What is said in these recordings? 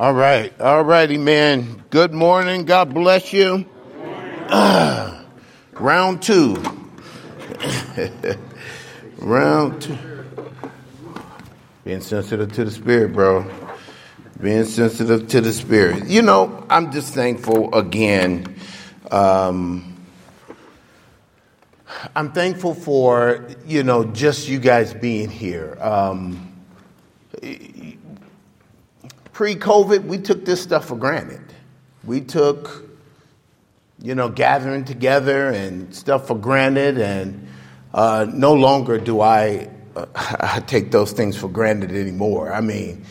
All right, all righty, man. Good morning. God bless you. Uh, round two. round two. Being sensitive to the spirit, bro. Being sensitive to the spirit. You know, I'm just thankful again. Um, I'm thankful for, you know, just you guys being here. Um, Pre COVID, we took this stuff for granted. We took, you know, gathering together and stuff for granted, and uh, no longer do I, uh, take those things for granted anymore. I mean,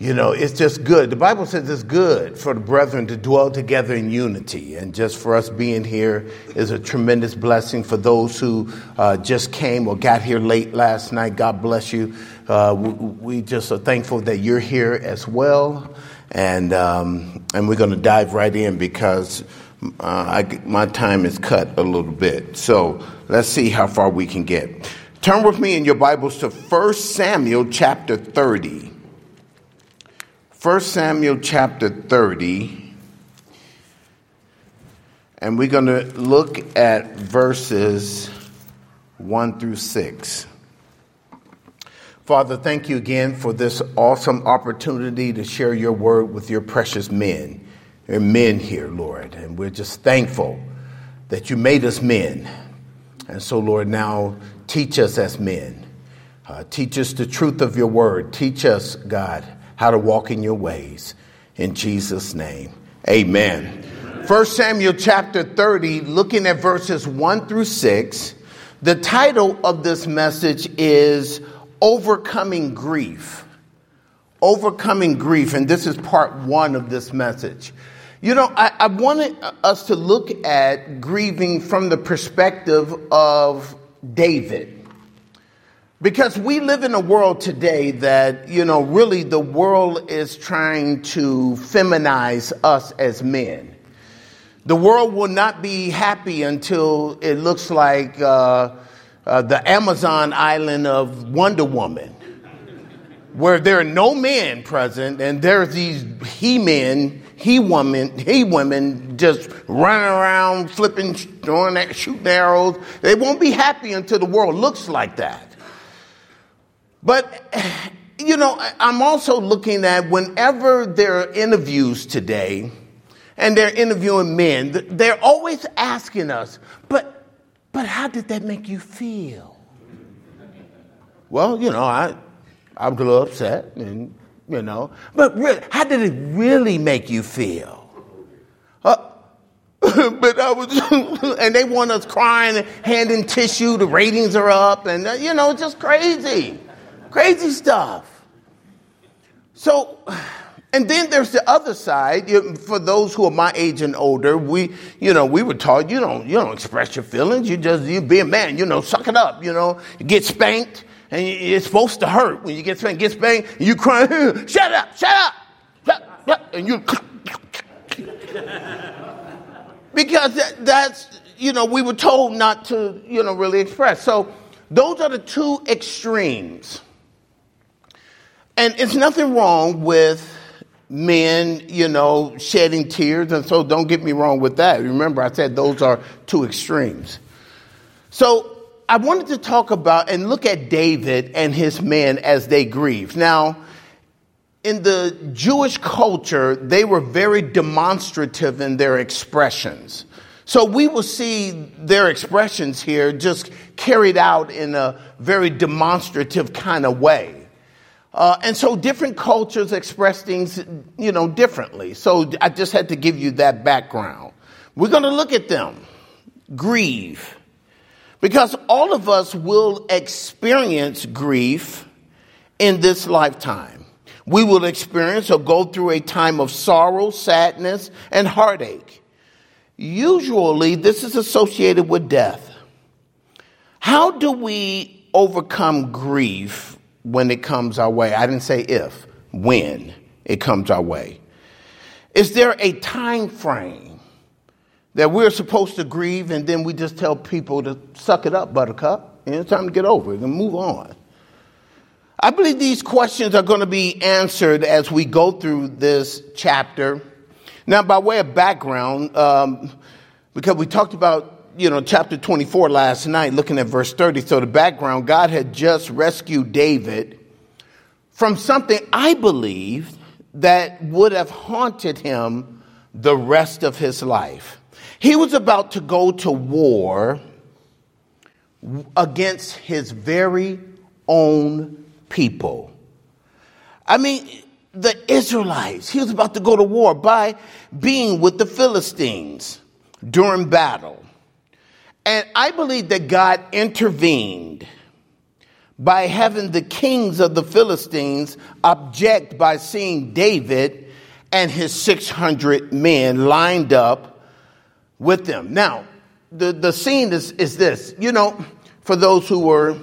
you know, it's just good. The Bible says it's good for the brethren to dwell together in unity. And just for us being here is a tremendous blessing for those who uh, just came or got here late last night. God bless you. Uh, we, just are thankful that you're here as well. And, um, and we're going to dive right in because uh, I, my time is cut a little bit. So let's see how far we can get. Turn with me in your Bibles to 1 Samuel chapter 30. 1 Samuel chapter 30, and we're going to look at verses 1 through 6. Father, thank you again for this awesome opportunity to share your word with your precious men. There are men here, Lord, and we're just thankful that you made us men. And so, Lord, now teach us as men. Uh, teach us the truth of your word. Teach us, God how to walk in your ways. In Jesus' name, amen. 1 Samuel chapter 30, looking at verses 1 through 6, the title of this message is Overcoming Grief. Overcoming Grief, and this is part one of this message. You know, I, I wanted us to look at grieving from the perspective of David. Because we live in a world today that, you know, really the world is trying to feminize us as men. The world will not be happy until it looks like uh, uh, the Amazon island of Wonder Woman, where there are no men present and there's these he men, he women, he women just running around, flipping, throwing, that, shooting arrows. They won't be happy until the world looks like that. But, you know, I'm also looking at whenever there are interviews today, and they're interviewing men, they're always asking us, but, but how did that make you feel? Well, you know, I, I'm a little upset, and, you know, but how did it really make you feel? Uh, but I was, and they want us crying, handing tissue, the ratings are up, and, uh, you know, just crazy. Crazy stuff. So, and then there's the other side. For those who are my age and older, we, you know, we were taught you don't, you don't express your feelings. You just, you be a man. You know, suck it up. You know, you get spanked, and it's supposed to hurt when you get spanked. Get spanked, and you cry. shut up, shut up, shut up, and you. because that, that's, you know, we were told not to, you know, really express. So those are the two extremes. And it's nothing wrong with men, you know, shedding tears. And so don't get me wrong with that. Remember, I said those are two extremes. So I wanted to talk about and look at David and his men as they grieve. Now, in the Jewish culture, they were very demonstrative in their expressions. So we will see their expressions here just carried out in a very demonstrative kind of way. Uh, and so different cultures express things, you know, differently. So I just had to give you that background. We're going to look at them. Grieve. Because all of us will experience grief in this lifetime. We will experience or go through a time of sorrow, sadness, and heartache. Usually, this is associated with death. How do we overcome grief when it comes our way. I didn't say if, when it comes our way. Is there a time frame that we're supposed to grieve and then we just tell people to suck it up, buttercup? And it's time to get over it and move on. I believe these questions are going to be answered as we go through this chapter. Now, by way of background, um, because we talked about, you know, chapter 24 last night, looking at verse 30. So the background, God had just rescued David from something I believe that would have haunted him the rest of his life. He was about to go to war against his very own people. I mean, the Israelites, he was about to go to war by being with the Philistines during battle. And I believe that God intervened by having the kings of the Philistines object by seeing David and his 600 men lined up with them. Now, the, the scene is, is this. You know, for those who were,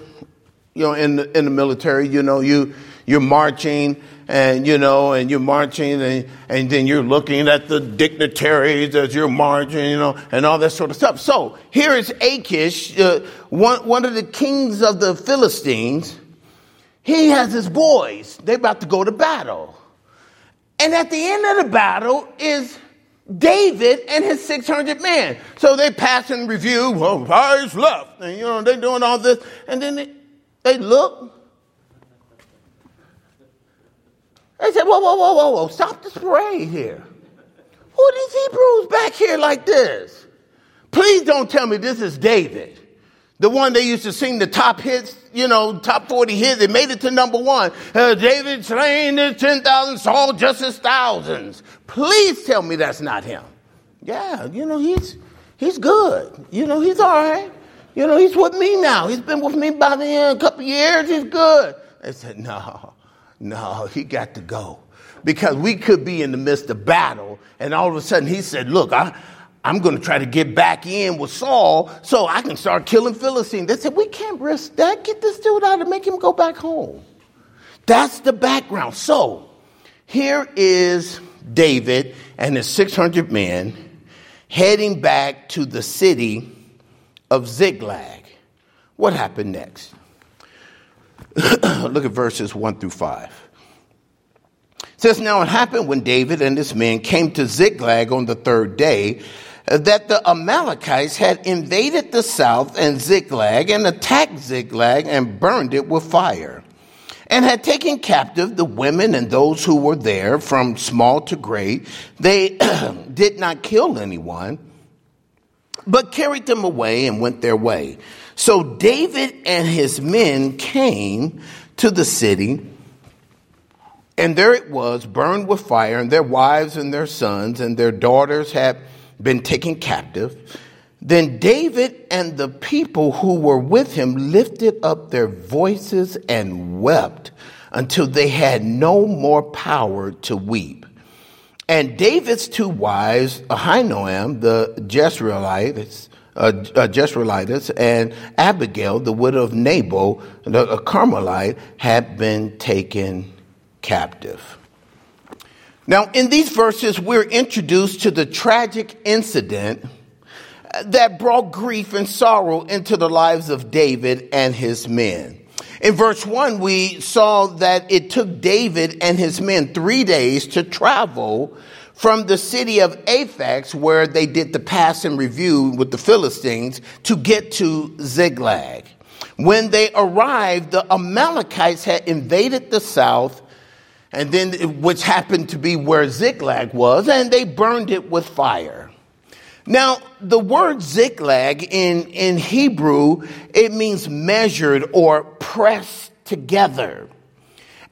you know, in the, in the military, you know, you, you're marching and, you know, and you're marching and, and then you're looking at the dignitaries as you're marching, you know, and all that sort of stuff. So here is Achish, uh, one, one of the kings of the Philistines. He has his boys. They're about to go to battle. And at the end of the battle is David and his 600 men. So they pass in review, well, eyes left. And, you know, they're doing all this. And then they, they look. They said, whoa, whoa, whoa, whoa, whoa, stop the parade here. Who are these Hebrews back here like this? Please don't tell me this is David. The one they used to sing the top hits, you know, top 40 hits. They made it to number one. Uh, David slain his 10,000, Saul just his thousands. Please tell me that's not him. Yeah, you know, he's, he's good. You know, he's all right. You know, he's with me now. He's been with me by about a couple years. He's good. They said, no, no, he got to go. Because we could be in the midst of battle, and all of a sudden he said, look, I, I'm going to try to get back in with Saul so I can start killing Philistines. They said, We can't risk that. Get this dude out and make him go back home. That's the background. So here is David and his 600 men heading back to the city of Ziklag. What happened next? Look at verses 1 through 5 says now it happened when david and his men came to ziklag on the third day that the Amalekites had invaded the south and Ziklag and attacked Ziklag and burned it with fire, and had taken captive the women and those who were there from small to great. They did not kill anyone, but carried them away and went their way. So David and his men came to the city. And there it was, burned with fire, and their wives and their sons and their daughters had been taken captive. Then David and the people who were with him lifted up their voices and wept until they had no more power to weep. And David's two wives, Ahinoam, the Jezreelites, uh, uh, Jezreelites, and Abigail, the widow of Nabal, the Carmelite, had been taken captive. Now, in these verses, we're introduced to the tragic incident that brought grief and sorrow into the lives of David and his men. In verse 1, we saw that it took David and his men three days to travel from the city of Aphek, where they did the pass and review with the Philistines, to get to Ziklag. When they arrived, the Amalekites had invaded the south and then which happened to be where Ziklag was, and they burned it with fire. Now, the word Ziklag in, in Hebrew, it means measured or pressed together.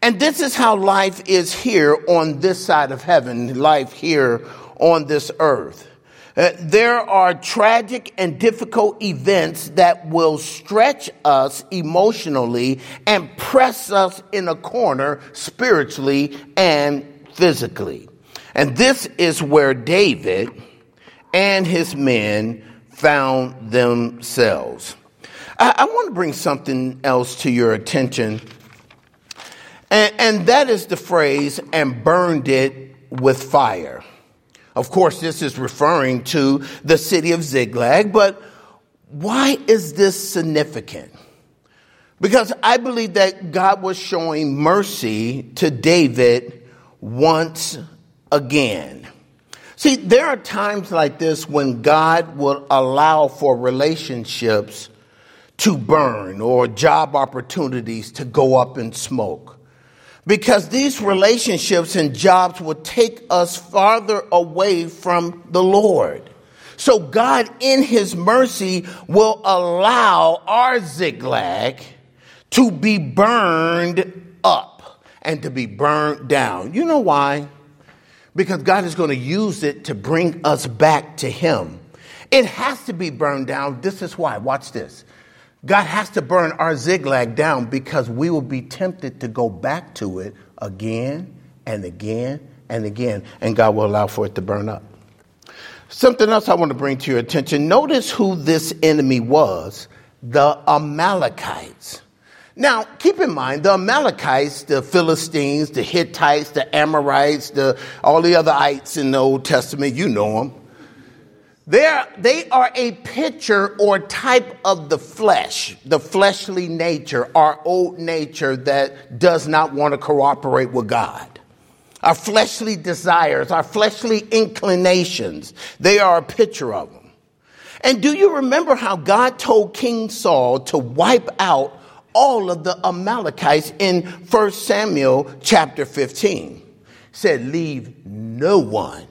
And this is how life is here on this side of heaven, life here on this earth. Uh, there are tragic and difficult events that will stretch us emotionally and press us in a corner spiritually and physically. And this is where David and his men found themselves. I, I want to bring something else to your attention, and, and that is the phrase, and burned it with fire. Of course, this is referring to the city of Ziklag, but why is this significant? Because I believe that God was showing mercy to David once again. See, there are times like this when God will allow for relationships to burn or job opportunities to go up in smoke. Because these relationships and jobs will take us farther away from the Lord. So God, in His mercy, will allow our Ziklag to be burned up and to be burned down. You know why? Because God is going to use it to bring us back to Him. It has to be burned down. This is why. Watch this. God has to burn our Ziklag down because we will be tempted to go back to it again and again and again, and God will allow for it to burn up. Something else I want to bring to your attention notice who this enemy was the Amalekites. Now, keep in mind, the Amalekites, the Philistines, the Hittites, the Amorites, the, all the other ites in the Old Testament, you know them. They're, they are a picture or type of the flesh, the fleshly nature, our old nature that does not want to cooperate with God. Our fleshly desires, our fleshly inclinations, they are a picture of them. And do you remember how God told King Saul to wipe out all of the Amalekites in 1 Samuel chapter 15. Said, Leave no one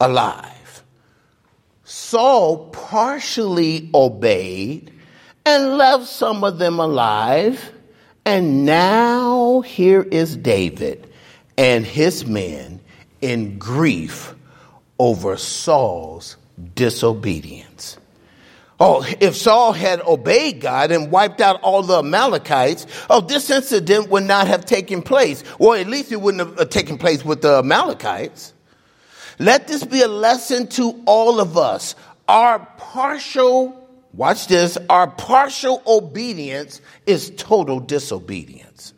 alive. Saul partially obeyed and left some of them alive. And now here is David and his men in grief over Saul's disobedience. Oh, if Saul had obeyed God and wiped out all the Amalekites, oh, this incident would not have taken place. Or at least it wouldn't have uh, taken place with the Amalekites. Let this be a lesson to all of us. Our partial, watch this, our partial obedience is total disobedience.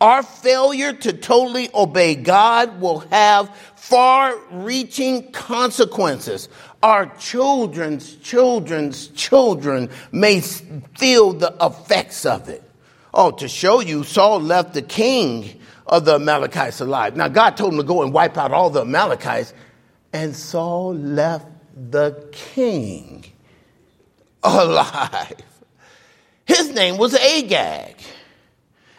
Our failure to totally obey God will have far reaching consequences our children's children's children may feel the effects of it. Oh, to show you, Saul left the king of the Amalekites alive. Now, God told him to go and wipe out all the Amalekites, and Saul left the king alive. His name was Agag.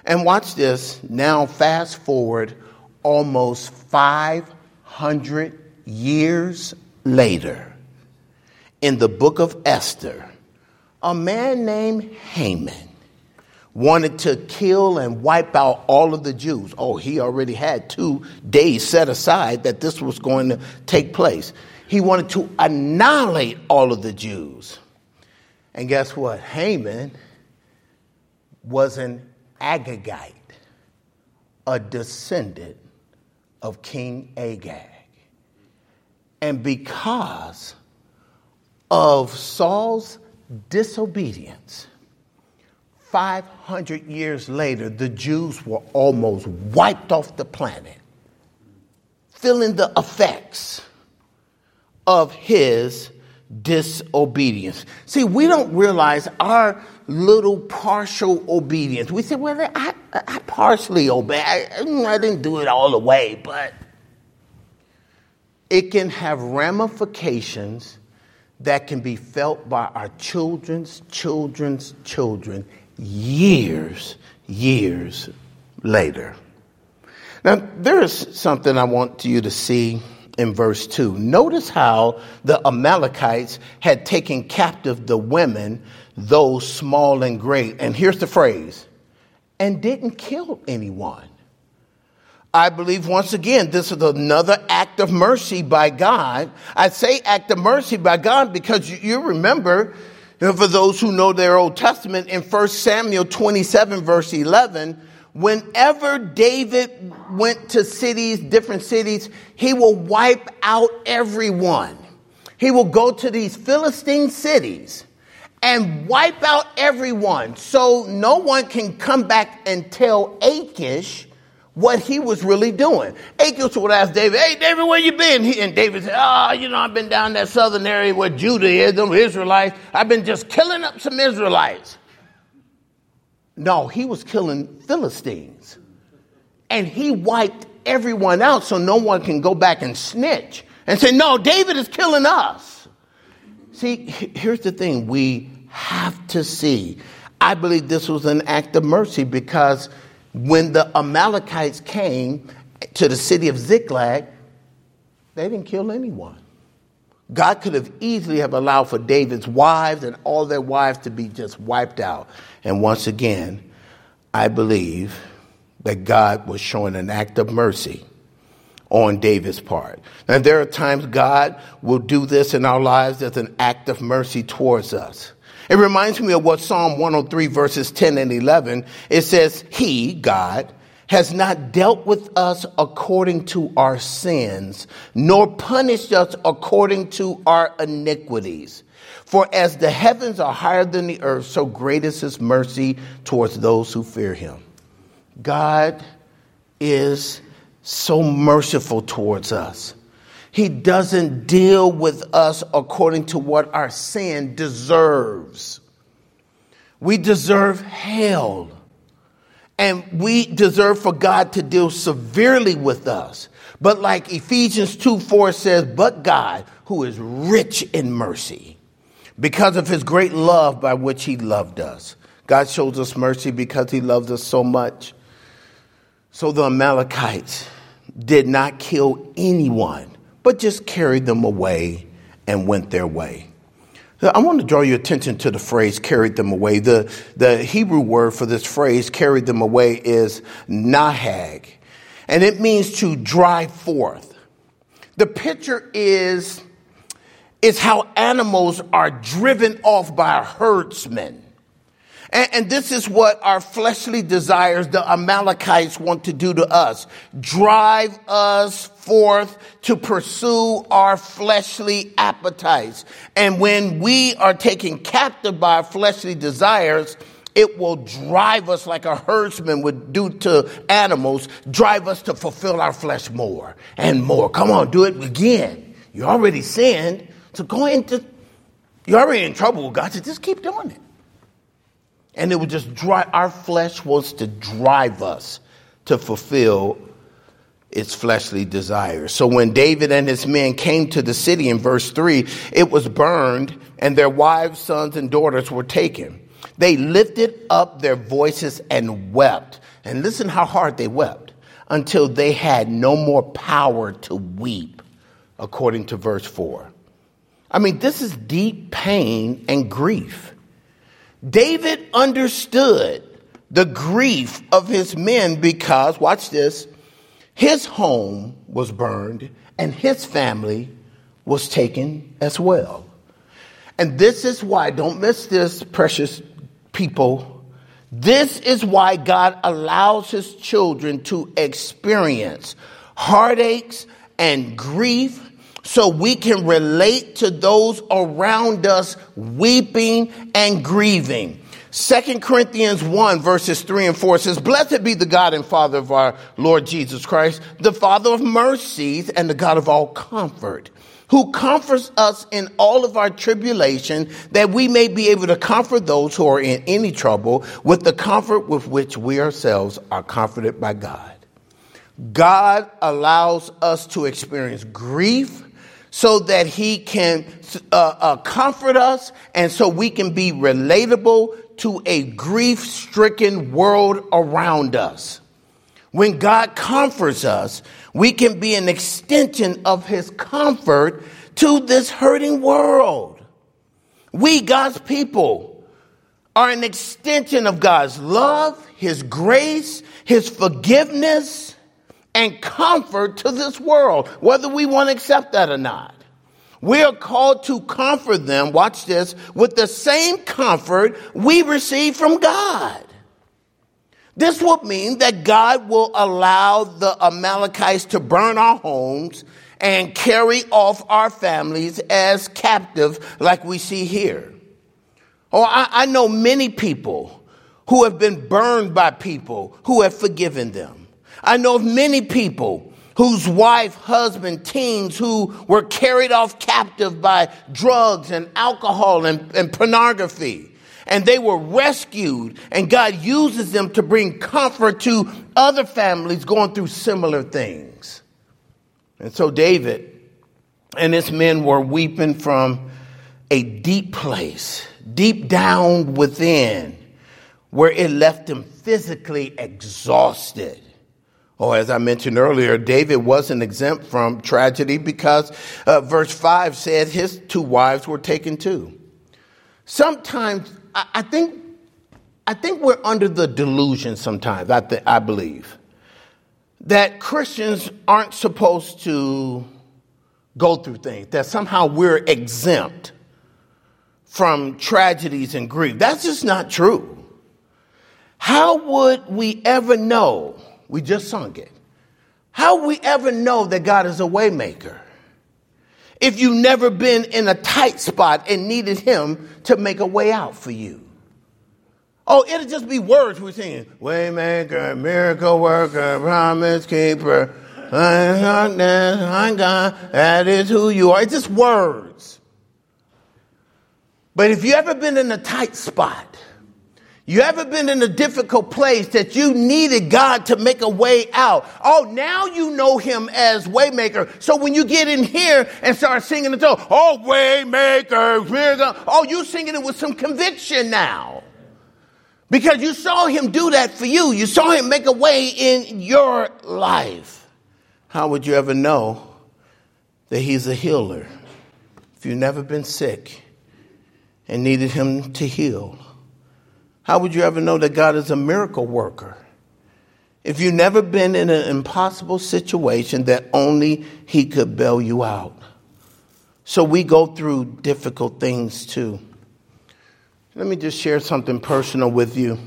And watch this. Now, fast forward almost 500 years later in the book of Esther, a man named Haman wanted to kill and wipe out all of the Jews. Oh, he already had two days set aside that this was going to take place. He wanted to annihilate all of the Jews. And guess what? Haman was an Agagite, a descendant of King Agag. And because of Saul's disobedience, 500 years later, the Jews were almost wiped off the planet, feeling the effects of his disobedience. See, we don't realize our little partial obedience. We say, well, I, I partially obey. I, I didn't do it all the way, but it can have ramifications that can be felt by our children's children's children years, years later. Now, there is something I want you to see in verse 2. Notice how the Amalekites had taken captive the women, those small and great. And here's the phrase and didn't kill anyone. I believe once again, this is another act of mercy by God. I say act of mercy by God because you remember, for those who know their Old Testament, in 1 Samuel 27, verse 11, whenever David went to cities, different cities, he will wipe out everyone. He will go to these Philistine cities and wipe out everyone so no one can come back and tell Achish what he was really doing. Achish would ask David, hey, David, where you been? He, and David said, oh, you know, I've been down that southern area where Judah is, them Israelites. I've been just killing up some Israelites. No, he was killing Philistines. And he wiped everyone out so no one can go back and snitch and say, no, David is killing us. See, here's the thing we have to see. I believe this was an act of mercy because when the Amalekites came to the city of Ziklag, they didn't kill anyone. God could have easily have allowed for David's wives and all their wives to be just wiped out. And once again, I believe that God was showing an act of mercy on David's part. Now, there are times God will do this in our lives as an act of mercy towards us. It reminds me of what Psalm 103, verses 10 and 11, it says, He, God, has not dealt with us according to our sins, nor punished us according to our iniquities. For as the heavens are higher than the earth, so great is his mercy towards those who fear him. God is so merciful towards us. He doesn't deal with us according to what our sin deserves. We deserve hell. And we deserve for God to deal severely with us. But like Ephesians 2 4 says, but God, who is rich in mercy, because of his great love by which he loved us. God shows us mercy because he loves us so much. So the Amalekites did not kill anyone, but just carried them away and went their way. I want to draw your attention to the phrase carried them away. The, the Hebrew word for this phrase, carried them away, is nahag, and it means to drive forth. The picture is, is how animals are driven off by a herdsman. And, and, this is what our fleshly desires, the Amalekites, want to do to us drive us forth to pursue our fleshly appetites. And when we are taken captive by our fleshly desires, it will drive us like a herdsman would do to animals, drive us to fulfill our flesh more and more. Come on, do it again. You already sinned, so go into, you're already in trouble with God, so just keep doing it. And it would just drive, our flesh wants to drive us to fulfill its fleshly desires. So when David and his men came to the city in verse 3, it was burned and their wives, sons, and daughters were taken. They lifted up their voices and wept. And listen how hard they wept until they had no more power to weep, according to verse 4. I mean, this is deep pain and grief. David understood the grief of his men because, watch this, his home was burned and his family was taken as well. And this is why, don't miss this, precious people. This is why God allows his children to experience heartaches and grief so we can relate to those around us weeping and grieving. Second Corinthians 1 verses 3 and 4 says, Blessed be the God and Father of our Lord Jesus Christ, the Father of mercies and the God of all comfort, who comforts us in all of our tribulation, that we may be able to comfort those who are in any trouble with the comfort with which we ourselves are comforted by God. God allows us to experience grief so that he can uh, uh, comfort us and so we can be relatable to a grief stricken world around us. When God comforts us, we can be an extension of his comfort to this hurting world. We, God's people, are an extension of God's love, his grace, his forgiveness, and comfort to this world, whether we want to accept that or not. We are called to comfort them, watch this, with the same comfort we receive from God. This would mean that God will allow the Amalekites to burn our homes and carry off our families as captive, like we see here. Oh, I, I know many people who have been burned by people who have forgiven them. I know of many people whose wife, husband, teens who were carried off captive by drugs and alcohol and, and pornography. and they were rescued, and God uses them to bring comfort to other families going through similar things. And so David and his men were weeping from a deep place, deep down within, where it left them physically exhausted. Oh, as I mentioned earlier, David wasn't exempt from tragedy because uh, verse 5 said his two wives were taken too. Sometimes, I, I think, I think we're under the delusion sometimes, I, th- I believe, that Christians aren't supposed to go through things, that somehow we're exempt from tragedies and grief. That's just not true. How would we ever know? We just sung it. How we ever know that God is a waymaker? If you've never been in a tight spot and needed him to make a way out for you. Oh, it'll just be words we're singing. Waymaker, miracle worker, promise keeper, I'm God, that is who you are. It's just words. But if you ever been in a tight spot, you ever been in a difficult place that you needed God to make a way out? Oh, now you know him as waymaker. So when you get in here and start singing the song, oh, waymaker, oh, you singing it with some conviction now. Because you saw him do that for you. You saw him make a way in your life. How would you ever know that He's a healer if you've never been sick and needed Him to heal? How would you ever know that God is a miracle worker? If you've never been in an impossible situation that only He could bail you out. So we go through difficult things too. Let me just share something personal with you.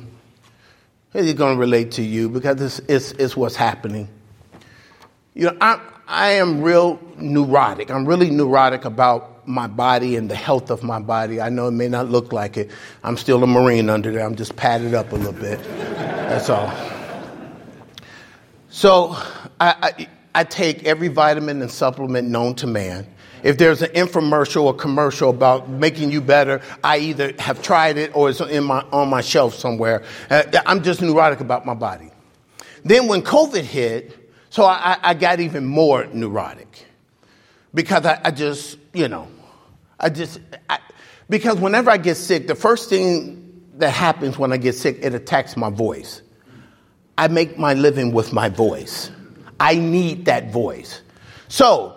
It's going to relate to you because it's, it's, it's what's happening. You know, I, I am real neurotic. I'm really neurotic about my body and the health of my body. I know it may not look like it. I'm still a Marine under there. I'm just padded up a little bit. That's all. So I, I, I take every vitamin and supplement known to man. If there's an infomercial or commercial about making you better, I either have tried it or it's in my, on my shelf somewhere. Uh, I'm just neurotic about my body. Then when COVID hit, so I, I got even more neurotic because I, I just, you know, I just, I, because whenever I get sick, the first thing that happens when I get sick, it attacks my voice. I make my living with my voice. I need that voice. So,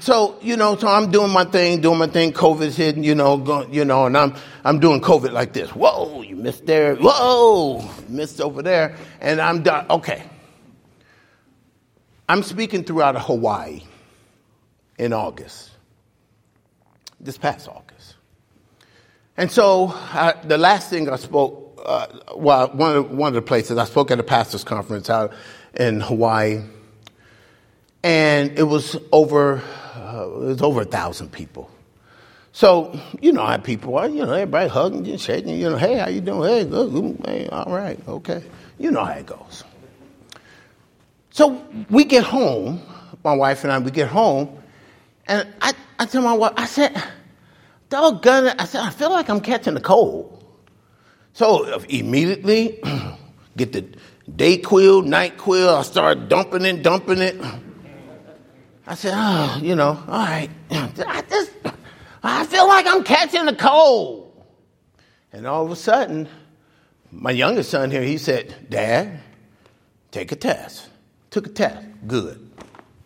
so you know, so I'm doing my thing, doing my thing. COVID's hitting, you know, going, you know, and I'm I'm doing COVID like this. Whoa, you missed there. Whoa, missed over there, and I'm done. Okay, I'm speaking throughout Hawaii in August, this past August. And so uh, the last thing I spoke, uh, well, one of, one of the places I spoke at a pastor's conference out in Hawaii, and it was over, uh, it was over a thousand people. So, you know how people are, you know, everybody hugging and shaking, you know, hey, how you doing? Hey, good, hey, all right, okay. You know how it goes. So we get home, my wife and I, we get home, and I, I tell my wife, I said, doggone it, I said, I feel like I'm catching a cold. So immediately, get the DayQuil, night quill, I start dumping it, dumping it. I said, oh, you know, all right, I just, I feel like I'm catching a cold. And all of a sudden, my youngest son here, he said, Dad, take a test. Took a test. Good.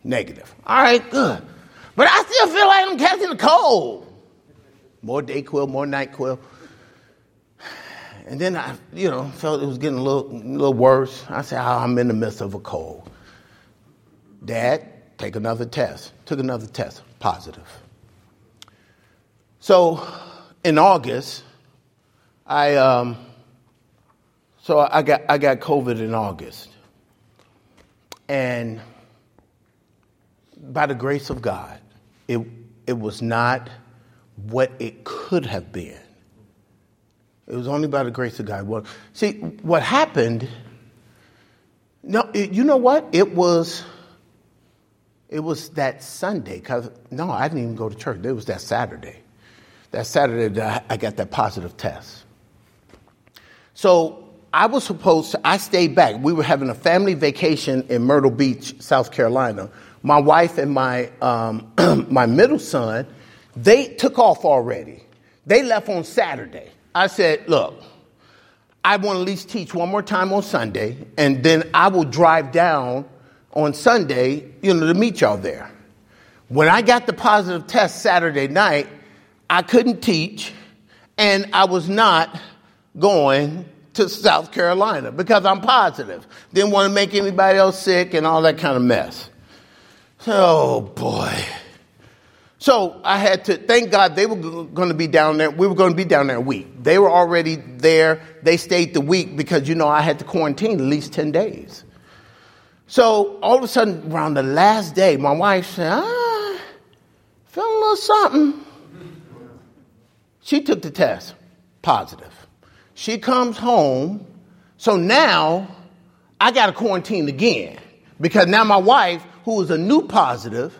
Negative. All right, good. But I still feel like I'm catching a cold. More Dayquil, more NyQuil. And then I, you know, felt it was getting a little, a little worse. I said, oh, I'm in the midst of a cold. Dad, take another test. Took another test, positive. So in August, I, um, so I got, I got COVID in August. And by the grace of God, it, it was not what it could have been. It was only by the grace of God. Well, see, what happened, no, it, you know what? It was, it was that Sunday, because, no, I didn't even go to church. It was that Saturday. that Saturday that I got that positive test. So I was supposed to, I stayed back. We were having a family vacation in Myrtle Beach, South Carolina. My wife and my, um, my middle son, they took off already. They left on Saturday. I said, look, I want to at least teach one more time on Sunday, and then I will drive down on Sunday, you know, to meet y'all there. When I got the positive test Saturday night, I couldn't teach, and I was not going to South Carolina because I'm positive. Didn't want to make anybody else sick and all that kind of mess. Oh boy. So I had to thank God they were going to be down there. We were going to be down there a week. They were already there. They stayed the week because, you know, I had to quarantine at least 10 days. So all of a sudden, around the last day, my wife said, ah, feeling a little something. She took the test, positive. She comes home. So now I got to quarantine again because now my wife, who was a new positive,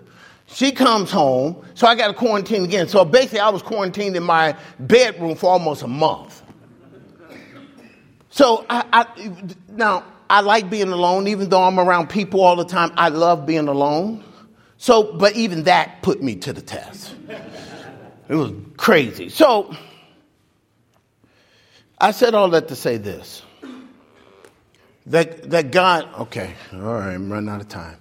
she comes home, so I got to quarantine again. So basically, I was quarantined in my bedroom for almost a month. So I, I, now I like being alone, even though I'm around people all the time. I love being alone. So, but even that put me to the test. It was crazy. So I said all that to say this: that that God. Okay, all right, I'm running out of time.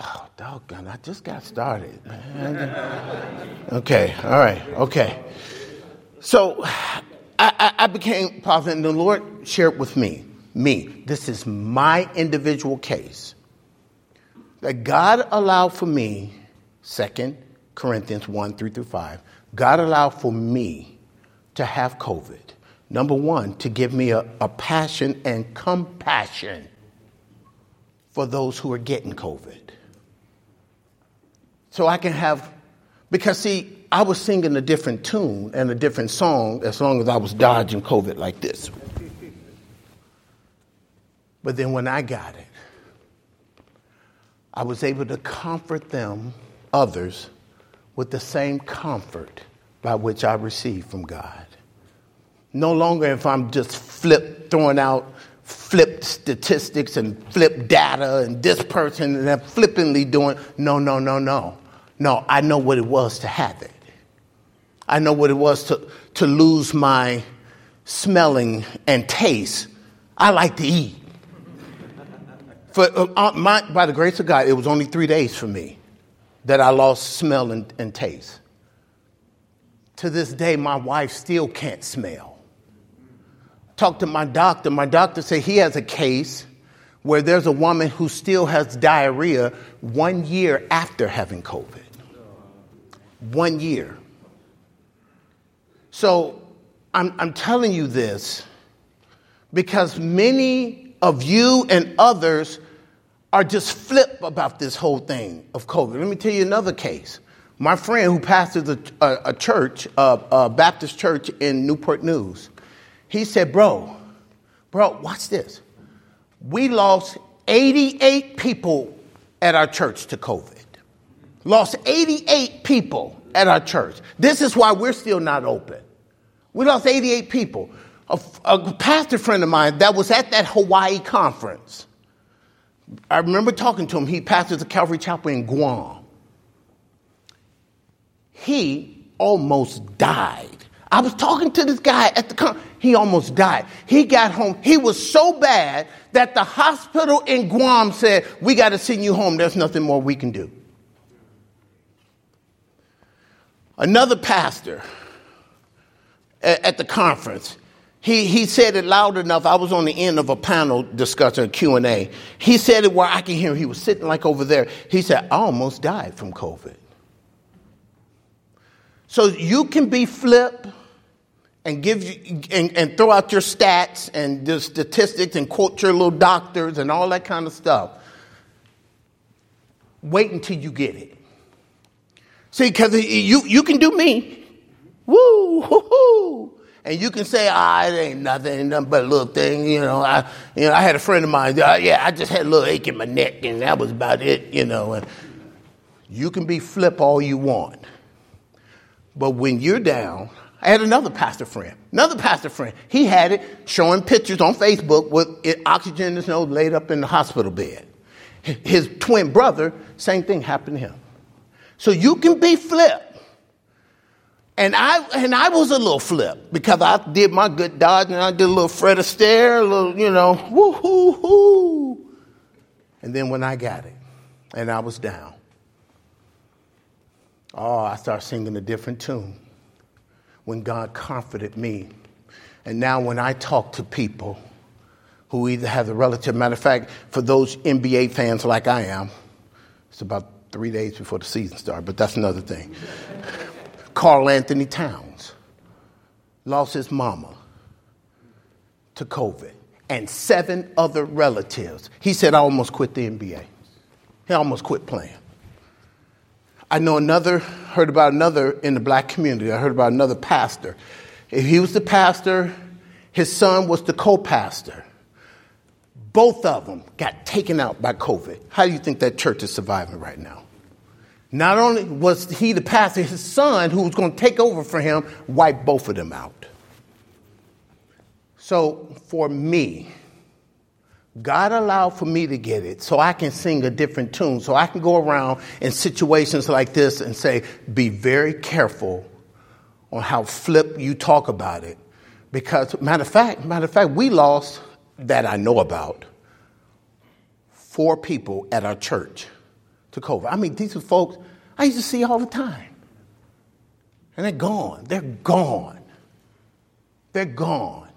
Oh, doggone, I just got started, man. okay, all right, okay. So I, I, I became prophet, and the Lord shared with me, me, this is my individual case, that God allowed for me, Second Corinthians 1 3 through 5, God allowed for me to have COVID. Number one, to give me a, a passion and compassion for those who are getting COVID so I can have, because see, I was singing a different tune and a different song as long as I was dodging COVID like this. But then when I got it, I was able to comfort them, others, with the same comfort by which I received from God. No longer if I'm just flip throwing out flip statistics and flip data and this person and that flippantly doing no, no, no, no. No, I know what it was to have it. I know what it was to, to lose my smelling and taste. I like to eat. For, uh, uh, my, by the grace of God, it was only three days for me that I lost smell and, and taste. To this day, my wife still can't smell. Talked to my doctor. My doctor said he has a case where there's a woman who still has diarrhea one year after having COVID one year. So I'm, I'm telling you this because many of you and others are just flip about this whole thing of COVID. Let me tell you another case. My friend who pastors a, a, a church, a, a Baptist church in Newport News, he said, Bro, bro, watch this. We lost 88 people at our church to COVID lost 88 people at our church. This is why we're still not open. We lost 88 people. A, a, pastor friend of mine that was at that Hawaii conference. I remember talking to him. He pastors a Calvary Chapel in Guam. He almost died. I was talking to this guy at the conference. He almost died. He got home. He was so bad that the hospital in Guam said, We got to send you home. There's nothing more we can do. Another pastor at, the conference, he, he said it loud enough. I was on the end of a panel discussion, Q&A. He said it where I can hear him. He was sitting like over there. He said, I almost died from COVID. So you can be flip and give and, and throw out your stats and the statistics and quote your little doctors and all that kind of stuff. Wait until you get it. See, because you, you can do me. Woo, hoo, hoo. And you can say, ah, it ain't nothing, nothing but a little thing. You know, I, you know, I had a friend of mine, uh, yeah, I just had a little ache in my neck and that was about it, you know. And you can be flip all you want. But when you're down, I had another pastor friend, another pastor friend. He had it showing pictures on Facebook with oxygen in his nose laid up in the hospital bed. His twin brother, same thing happened to him. So you can be flip. And I and I was a little flip because I did my good dodge and I did a little Fred Astaire, a little, you know, woo hoo hoo. And then when I got it and I was down, oh, I started singing a different tune when God comforted me. And now when I talk to people who either have a relative, matter of fact, for those NBA fans like I am, it's about three days before the season started, but that's another thing. Karl-Anthony Towns lost his mama to COVID and seven other relatives. He said, I almost quit the NBA. He almost quit playing. I know another, heard about another in the black community. I heard about another pastor. If he was the pastor, his son was the co pastor. Both of them got taken out by COVID. How do you think that church is surviving right now? Not only was he the pastor, his son, who was going to take over for him, wiped both of them out. So for me, God allowed for me to get it so I can sing a different tune, so I can go around in situations like this and say, be very careful on how flip you talk about it. Because matter of fact, matter of fact, we lost that I know about four people at our church to COVID. I mean, these are folks I used to see all the time. And they're gone. They're gone. They're gone.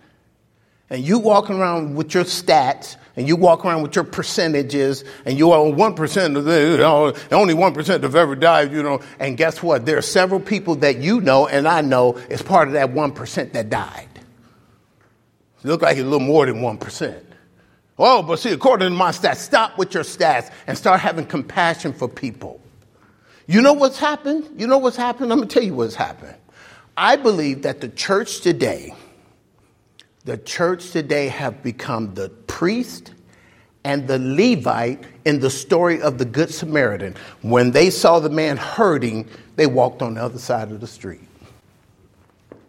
And you walking around with your stats and you walk around with your percentages, and you are 1% of the, only 1% have ever died, you know, and guess what? There are several people that you know and I know is part of that 1% that died. You look like a little more than 1%. Oh, but see, according to my stats, stop with your stats and start having compassion for people. You know what's happened? You know what's happened? I'm going to tell you what's happened. I believe that the church today, the church today have become the priest and the Levite in the story of the Good Samaritan. When they saw the man hurting, they walked on the other side of the street.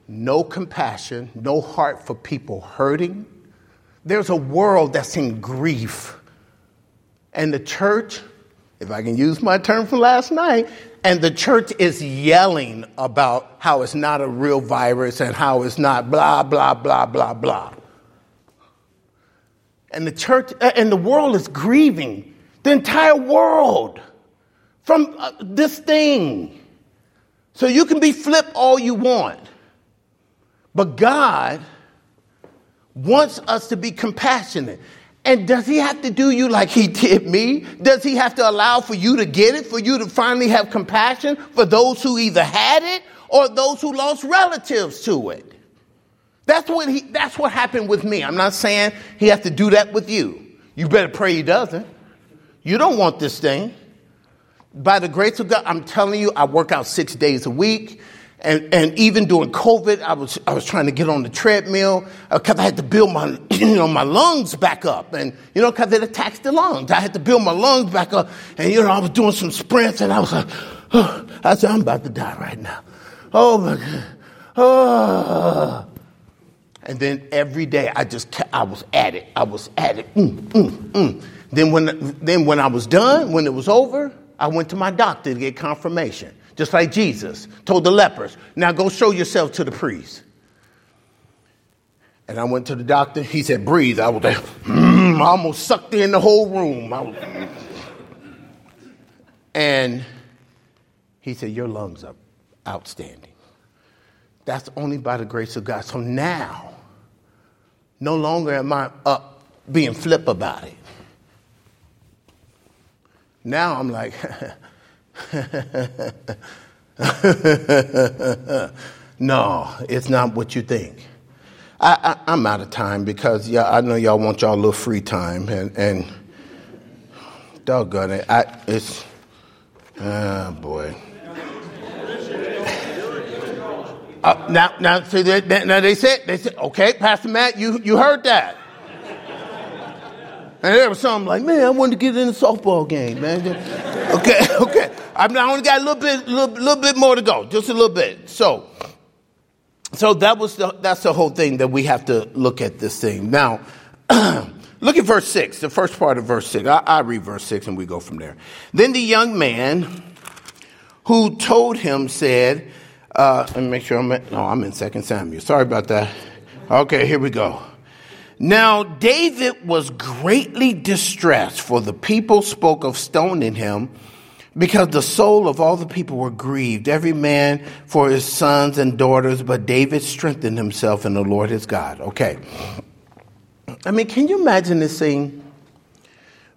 No compassion, no heart for people hurting. There's a world that's in grief. And the church, if I can use my term from last night, and the church is yelling about how it's not a real virus and how it's not blah, blah, blah, blah, blah. And the church and the world is grieving, the entire world, from uh, this thing. So you can be flip all you want. But God wants us to be compassionate. And does he have to do you like he did me? Does he have to allow for you to get it, for you to finally have compassion for those who either had it or those who lost relatives to it? That's what he, that's what happened with me. I'm not saying he has to do that with you. You better pray he doesn't. You don't want this thing. By the grace of God, I'm telling you, I work out six days a week. And, and even during COVID, I was, I was trying to get on the treadmill because uh, I had to build my, you know, my lungs back up. And, you know, because it attacks the lungs. I had to build my lungs back up. And, you know, I was doing some sprints and I was like, oh, I said, I'm about to die right now. Oh my God. Oh. And then every day I just kept, I was at it. I was at it. Mm, mm, mm. Then when then when I was done, when it was over, I went to my doctor to get confirmation. Just like Jesus told the lepers, now go show yourself to the priest. And I went to the doctor. He said, breathe. I was like, mm, I almost sucked in the whole room. Was, and he said, Your lungs are outstanding. That's only by the grace of God. So now no longer am I up being flip about it. Now I'm like, no, it's not what you think. I, am out of time because yeah, I know y'all want y'all a little free time, and, and doggone it, I, it's, oh boy. Uh, now, now, see, they, now they said, they said, okay, Pastor Matt, you, you heard that. And there was something like, man, I wanted to get in the softball game, man. okay, okay. I, mean, I only got a little bit, little, little bit more to go, just a little bit. So, so that was the, that's the whole thing that we have to look at this thing. Now, look at verse 6, the first part of verse 6. I, I read verse 6 and we go from there. Then the young man who told him said, uh, let me make sure I'm at, no, I'm in Second Samuel. Sorry about that. Okay, here we go. Now, David was greatly distressed, for the people spoke of stoning him because the soul of all the people were grieved, every man for his sons and daughters, but David strengthened himself in the Lord his God. Okay. I mean, can you imagine this scene?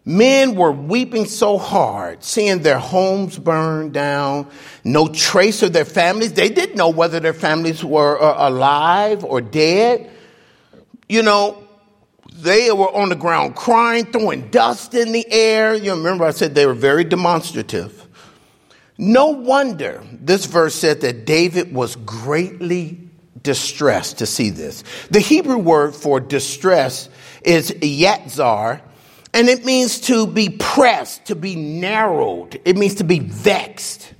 Men were weeping so hard, seeing their homes burned down, no trace of their families. They didn't know whether their families were uh, alive or dead. You know, they were on the ground crying, throwing dust in the air. You remember I said they were very demonstrative. No wonder this verse said that David was greatly distressed to see this. The Hebrew word for distress is yatzar, and it means to be pressed, to be narrowed. It means to be vexed.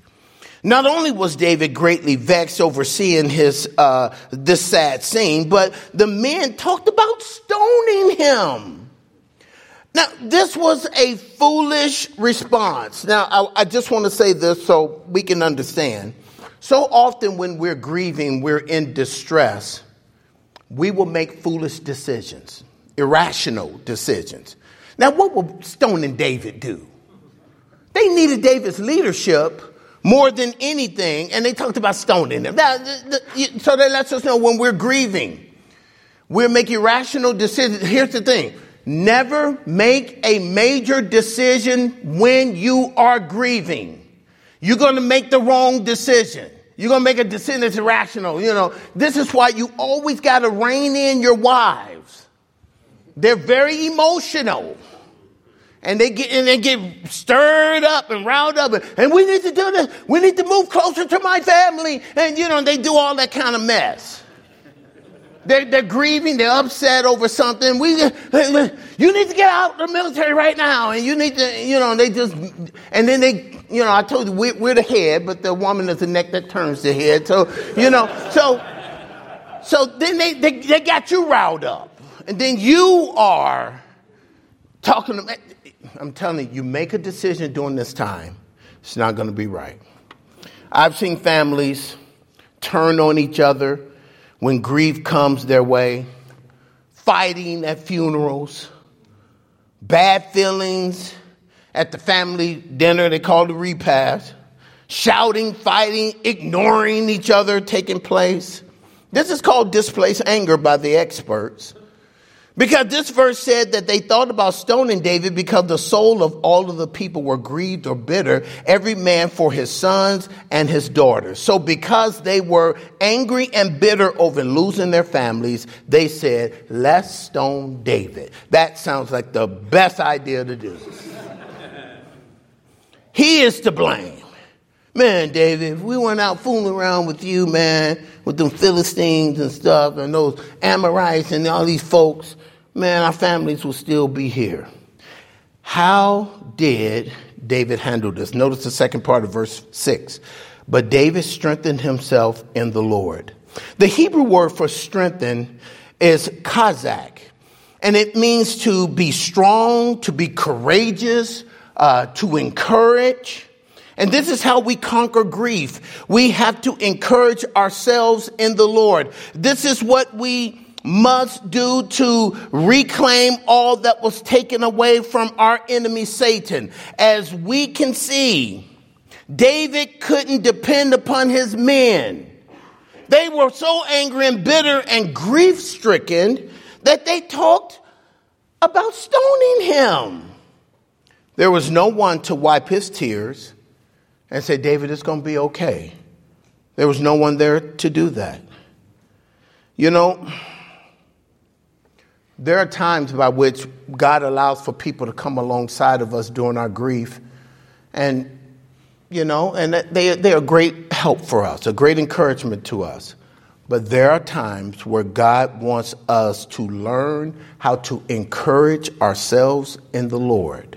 Not only was David greatly vexed over seeing his uh, this sad scene, but the men talked about stoning him. Now, this was a foolish response. Now, I, I just want to say this so we can understand. So often, when we're grieving, we're in distress, we will make foolish decisions, irrational decisions. Now, what will stoning David do? They needed David's leadership more than anything, and they talked about stoning them. so that lets us know when we're grieving, we're making rational decisions. Here's the thing never make a major decision when you are grieving. You're going to make the wrong decision. You're going to make a decision that's irrational. You know, this is why you always got to rein in your wives. They're very emotional and they get and they get stirred up and riled up. And, and, we need to do this. We need to move closer to my family. And you know they do all that kind of mess. They're, they're grieving. They're upset over something. We you need to get out of the military right now. And you need to you know they just and then they you know i told you we're, we're the head but the woman is the neck that turns the head. So you know so so then they, they, they got you riled up. And then you are talking to I'm telling you, you make a decision during this time, it's not going to be right. I've seen families turn on each other when grief comes their way, fighting at funerals, bad feelings at the family dinner they call the repast, shouting, fighting, ignoring each other taking place. This is called displaced anger by the experts. Because this verse said that they thought about stoning David because the soul of all of the people were grieved or bitter, every man for his sons and his daughters. So because they were angry and bitter over losing their families, they said, let's stone David. That sounds like the best idea to do. he is to blame. Man, David, if we weren't out fooling around with you, man, with them Philistines and stuff, and those Amorites and all these folks, man, our families will still be here. How did David handle this? Notice the second part of verse 6. But David strengthened himself in the Lord. The Hebrew word for strengthen is kazak, and it means to be strong, to be courageous, uh, to encourage. And this is how we conquer grief. We have to encourage ourselves in the Lord. This is what we must do to reclaim all that was taken away from our enemy Satan. As we can see, David couldn't depend upon his men. They were so angry and bitter and grief stricken that they talked about stoning him. There was no one to wipe his tears and say, David, it's going to be okay. There was no one there to do that. You know, there are times by which God allows for people to come alongside of us during our grief. And, you know, and they, they are great help for us, a great encouragement to us. But there are times where God wants us to learn how to encourage ourselves in the Lord.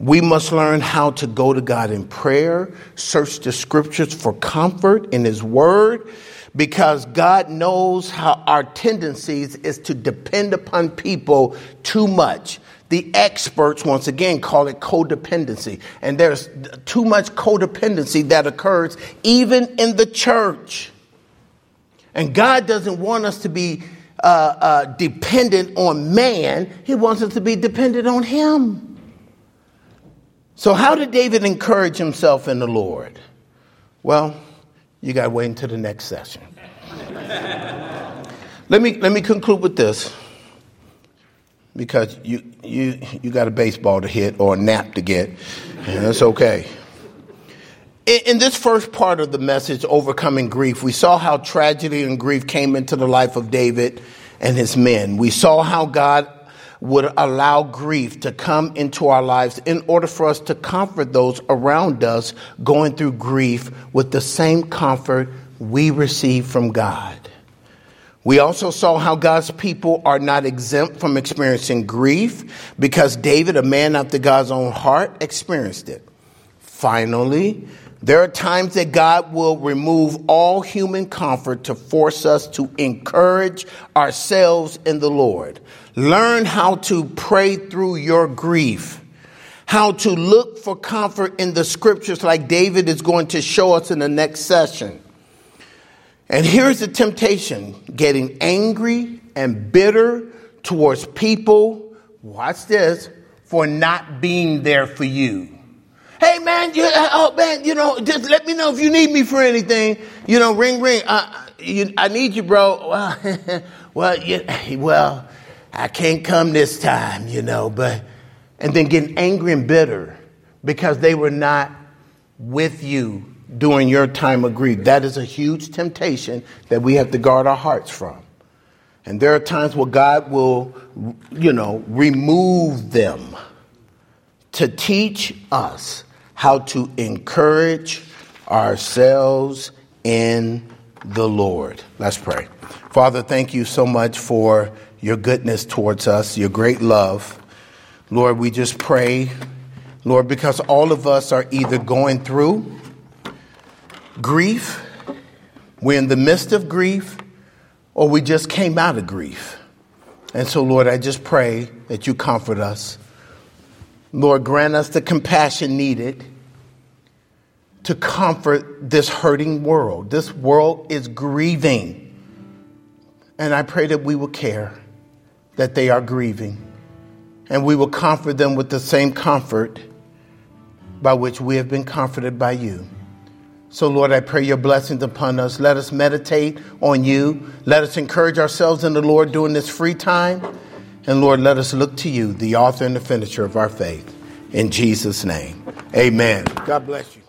We must learn how to go to God in prayer, search the scriptures for comfort in His Word, because God knows how our tendencies is to depend upon people too much. The experts, once again, call it codependency. And there's too much codependency that occurs even in the church. And God doesn't want us to be uh, uh, dependent on man, He wants us to be dependent on Him. So, how did David encourage himself in the Lord? Well, you got to wait until the next session. let, me, let me conclude with this because you, you, you got a baseball to hit or a nap to get, and that's okay. In this first part of the message, Overcoming Grief, we saw how tragedy and grief came into the life of David and his men. We saw how God would allow grief to come into our lives in order for us to comfort those around us going through grief with the same comfort we receive from God. We also saw how God's people are not exempt from experiencing grief because David, a man after God's own heart, experienced it. Finally, there are times that God will remove all human comfort to force us to encourage ourselves in the Lord. Learn how to pray through your grief, how to look for comfort in the scriptures, like David is going to show us in the next session. And here's the temptation getting angry and bitter towards people, watch this, for not being there for you. Hey man, you, oh man, you know, just let me know if you need me for anything. You know, ring ring. Uh, you, I need you, bro. Well, well, you, well, I can't come this time, you know. But and then getting angry and bitter because they were not with you during your time of grief. That is a huge temptation that we have to guard our hearts from. And there are times where God will, you know, remove them to teach us how to encourage ourselves in the Lord. Let's pray. Father, thank you so much for your goodness towards us, your great love. Lord, we just pray, Lord, because all of us are either going through grief, we're in the midst of grief, or we just came out of grief. And so, Lord, I just pray that you comfort us. Lord, grant us the compassion needed to comfort this hurting world. This world is grieving. And I pray that we will care that they are grieving. And we will comfort them with the same comfort by which we have been comforted by you. So, Lord, I pray your blessings upon us. Let us meditate on you. Let us encourage ourselves in the Lord during this free time. And Lord, let us look to you, the author and the finisher of our faith. In Jesus' name, amen. God bless you.